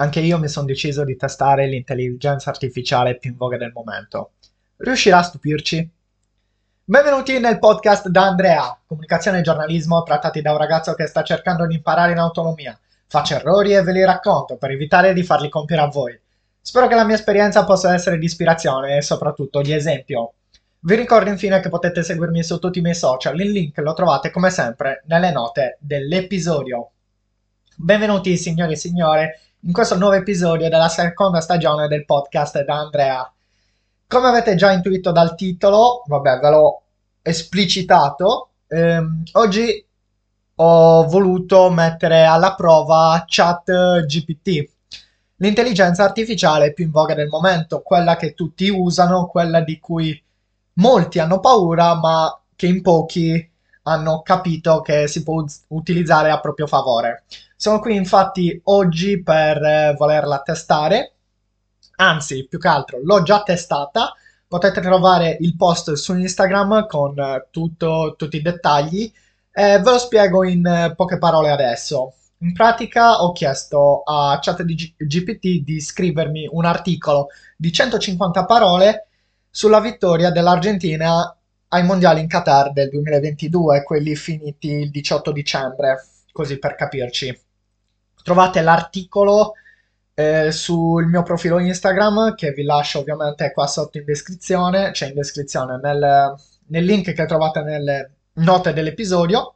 Anche io mi sono deciso di testare l'intelligenza artificiale più in voga del momento. Riuscirà a stupirci? Benvenuti nel podcast da Andrea, comunicazione e giornalismo trattati da un ragazzo che sta cercando di imparare in autonomia. Faccio errori e ve li racconto per evitare di farli compiere a voi. Spero che la mia esperienza possa essere di ispirazione e soprattutto di esempio. Vi ricordo infine che potete seguirmi su tutti i miei social, il link lo trovate come sempre nelle note dell'episodio. Benvenuti signori e signore in questo nuovo episodio della seconda stagione del podcast da Andrea. Come avete già intuito dal titolo, vabbè ve l'ho esplicitato, ehm, oggi ho voluto mettere alla prova chat GPT, l'intelligenza artificiale più in voga del momento, quella che tutti usano, quella di cui molti hanno paura, ma che in pochi hanno capito che si può utilizzare a proprio favore. Sono qui infatti oggi per eh, volerla testare, anzi più che altro l'ho già testata, potete trovare il post su Instagram con eh, tutto, tutti i dettagli e ve lo spiego in eh, poche parole adesso. In pratica ho chiesto a ChatGPT di scrivermi un articolo di 150 parole sulla vittoria dell'Argentina ai mondiali in Qatar del 2022, quelli finiti il 18 dicembre, così per capirci. Trovate l'articolo eh, sul mio profilo Instagram che vi lascio ovviamente qua sotto in descrizione, cioè in descrizione nel, nel link che trovate nelle note dell'episodio.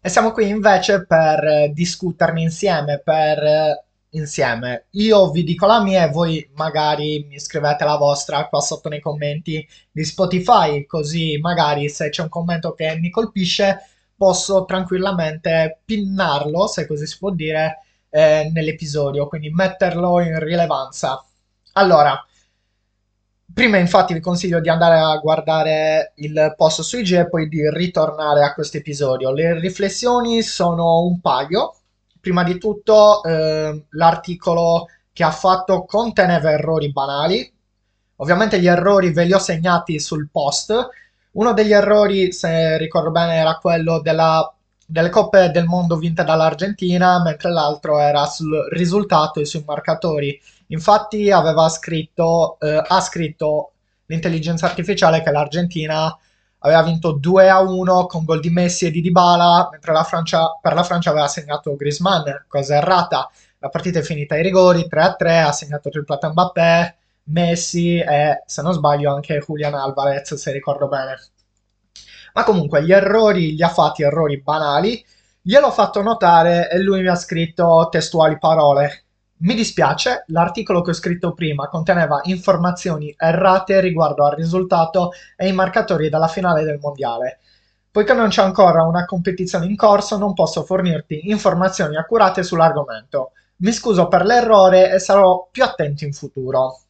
E siamo qui invece per discuterne insieme, per insieme. Io vi dico la mia e voi magari mi scrivete la vostra qua sotto nei commenti di Spotify, così magari se c'è un commento che mi colpisce posso tranquillamente pinnarlo, se così si può dire, eh, nell'episodio, quindi metterlo in rilevanza. Allora, prima infatti vi consiglio di andare a guardare il post su IG e poi di ritornare a questo episodio. Le riflessioni sono un paio, prima di tutto eh, l'articolo che ha fatto conteneva errori banali. Ovviamente gli errori ve li ho segnati sul post. Uno degli errori, se ricordo bene, era quello della, delle coppe del mondo vinte dall'Argentina, mentre l'altro era sul risultato e sui marcatori. Infatti aveva scritto, eh, ha scritto l'intelligenza artificiale che l'Argentina aveva vinto 2 a 1 con gol di Messi e di Dybala, mentre la Francia, per la Francia aveva segnato Griezmann, cosa errata. La partita è finita ai rigori, 3 a 3, ha segnato triplata Mbappé, Messi e, se non sbaglio, anche Julian Alvarez, se ricordo bene. Ma comunque, gli errori li ha fatti, errori banali, gliel'ho fatto notare e lui mi ha scritto testuali parole. Mi dispiace, l'articolo che ho scritto prima conteneva informazioni errate riguardo al risultato e i marcatori della finale del mondiale. Poiché non c'è ancora una competizione in corso, non posso fornirti informazioni accurate sull'argomento. Mi scuso per l'errore e sarò più attento in futuro.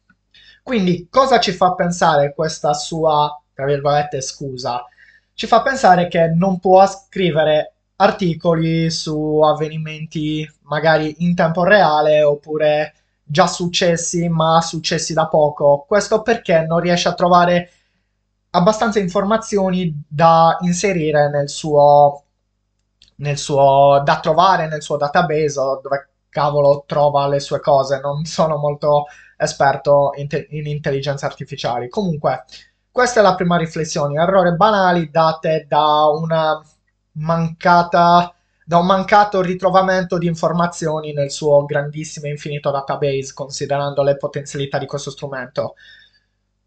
Quindi, cosa ci fa pensare questa sua, tra virgolette, scusa? Ci fa pensare che non può scrivere articoli su avvenimenti magari in tempo reale oppure già successi ma successi da poco. Questo perché non riesce a trovare abbastanza informazioni da inserire nel suo, nel suo da trovare nel suo database dove cavolo trova le sue cose. Non sono molto esperto in, te- in intelligenza artificiale. Comunque, questa è la prima riflessione. Errori banali date da una mancata da un mancato ritrovamento di informazioni nel suo grandissimo e infinito database, considerando le potenzialità di questo strumento.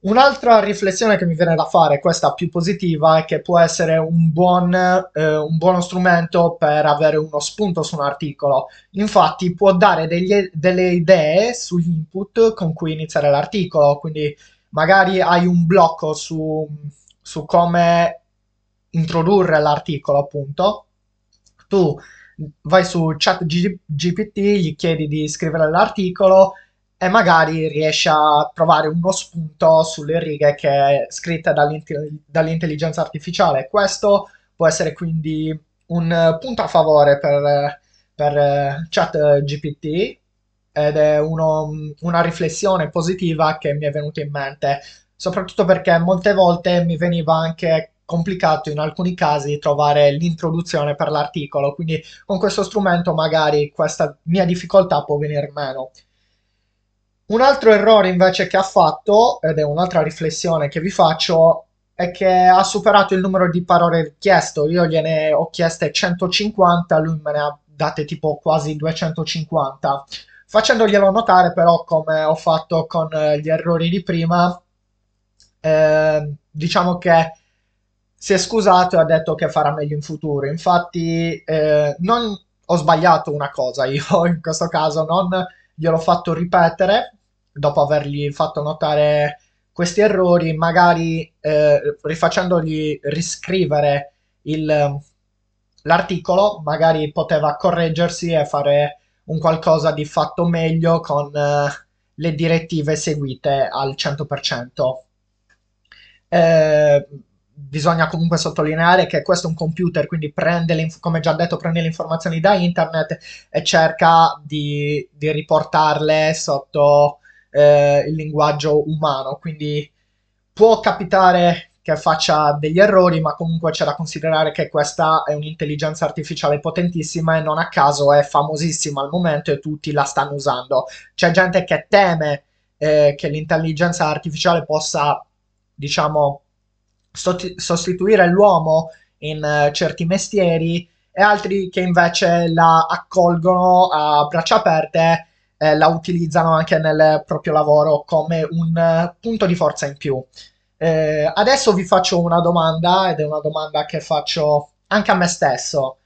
Un'altra riflessione che mi viene da fare, questa più positiva, è che può essere un, buon, eh, un buono strumento per avere uno spunto su un articolo. Infatti può dare degli, delle idee sugli input con cui iniziare l'articolo, quindi magari hai un blocco su, su come introdurre l'articolo, appunto, tu vai su chat GPT, gli chiedi di scrivere l'articolo e magari riesci a trovare uno spunto sulle righe che è scritta dall'intelligenza artificiale. Questo può essere quindi un punto a favore per, per chat GPT ed è uno, una riflessione positiva che mi è venuta in mente, soprattutto perché molte volte mi veniva anche complicato in alcuni casi trovare l'introduzione per l'articolo, quindi con questo strumento magari questa mia difficoltà può venire meno. Un altro errore invece che ha fatto, ed è un'altra riflessione che vi faccio, è che ha superato il numero di parole richiesto. Io gliene ho chieste 150, lui me ne ha date tipo quasi 250. Facendoglielo notare però come ho fatto con eh, gli errori di prima, eh, diciamo che si è scusato e ha detto che farà meglio in futuro. Infatti, eh, non ho sbagliato una cosa io in questo caso, non gliel'ho fatto ripetere dopo avergli fatto notare questi errori, magari eh, rifacendogli riscrivere il, l'articolo, magari poteva correggersi e fare un qualcosa di fatto meglio con eh, le direttive seguite al 100%. Eh, bisogna comunque sottolineare che questo è un computer, quindi prende, le, come già detto, prende le informazioni da internet e cerca di, di riportarle sotto eh, il linguaggio umano. Quindi può capitare che faccia degli errori, ma comunque c'è da considerare che questa è un'intelligenza artificiale potentissima e non a caso è famosissima al momento e tutti la stanno usando. C'è gente che teme eh, che l'intelligenza artificiale possa, diciamo, sostituire l'uomo in uh, certi mestieri e altri che invece la accolgono a braccia aperte e la utilizzano anche nel proprio lavoro come un uh, punto di forza in più. Eh, adesso vi faccio una domanda ed è una domanda che faccio anche a me stesso.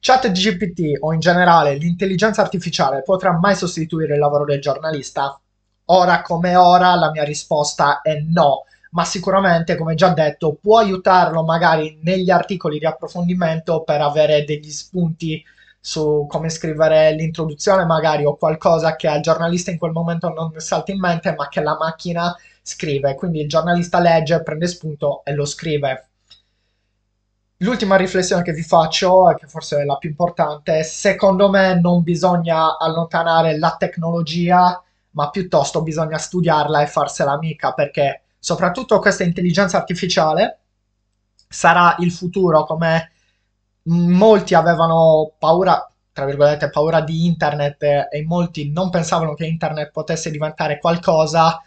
Chat GPT o in generale l'intelligenza artificiale potrà mai sostituire il lavoro del giornalista? Ora come ora la mia risposta è no ma sicuramente, come già detto, può aiutarlo magari negli articoli di approfondimento per avere degli spunti su come scrivere l'introduzione magari o qualcosa che al giornalista in quel momento non salta in mente ma che la macchina scrive. Quindi il giornalista legge, prende spunto e lo scrive. L'ultima riflessione che vi faccio che forse è la più importante secondo me non bisogna allontanare la tecnologia ma piuttosto bisogna studiarla e farsela amica perché soprattutto questa intelligenza artificiale sarà il futuro come molti avevano paura tra virgolette paura di internet e molti non pensavano che internet potesse diventare qualcosa.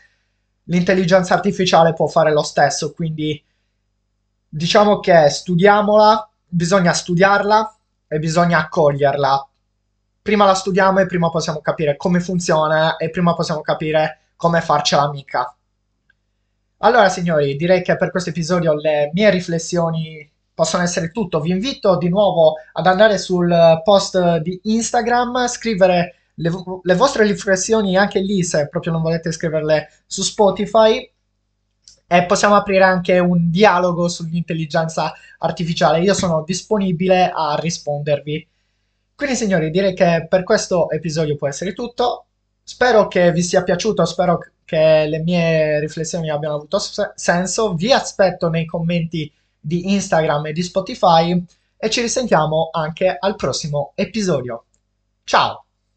L'intelligenza artificiale può fare lo stesso quindi diciamo che studiamola bisogna studiarla e bisogna accoglierla. Prima la studiamo e prima possiamo capire come funziona e prima possiamo capire come farcela amica. Allora, signori, direi che per questo episodio le mie riflessioni possono essere tutto. Vi invito di nuovo ad andare sul post di Instagram, scrivere le, le vostre riflessioni anche lì se proprio non volete scriverle su Spotify e possiamo aprire anche un dialogo sull'intelligenza artificiale. Io sono disponibile a rispondervi. Quindi, signori, direi che per questo episodio può essere tutto. Spero che vi sia piaciuto, spero che le mie riflessioni abbiano avuto senso. Vi aspetto nei commenti di Instagram e di Spotify e ci risentiamo anche al prossimo episodio. Ciao!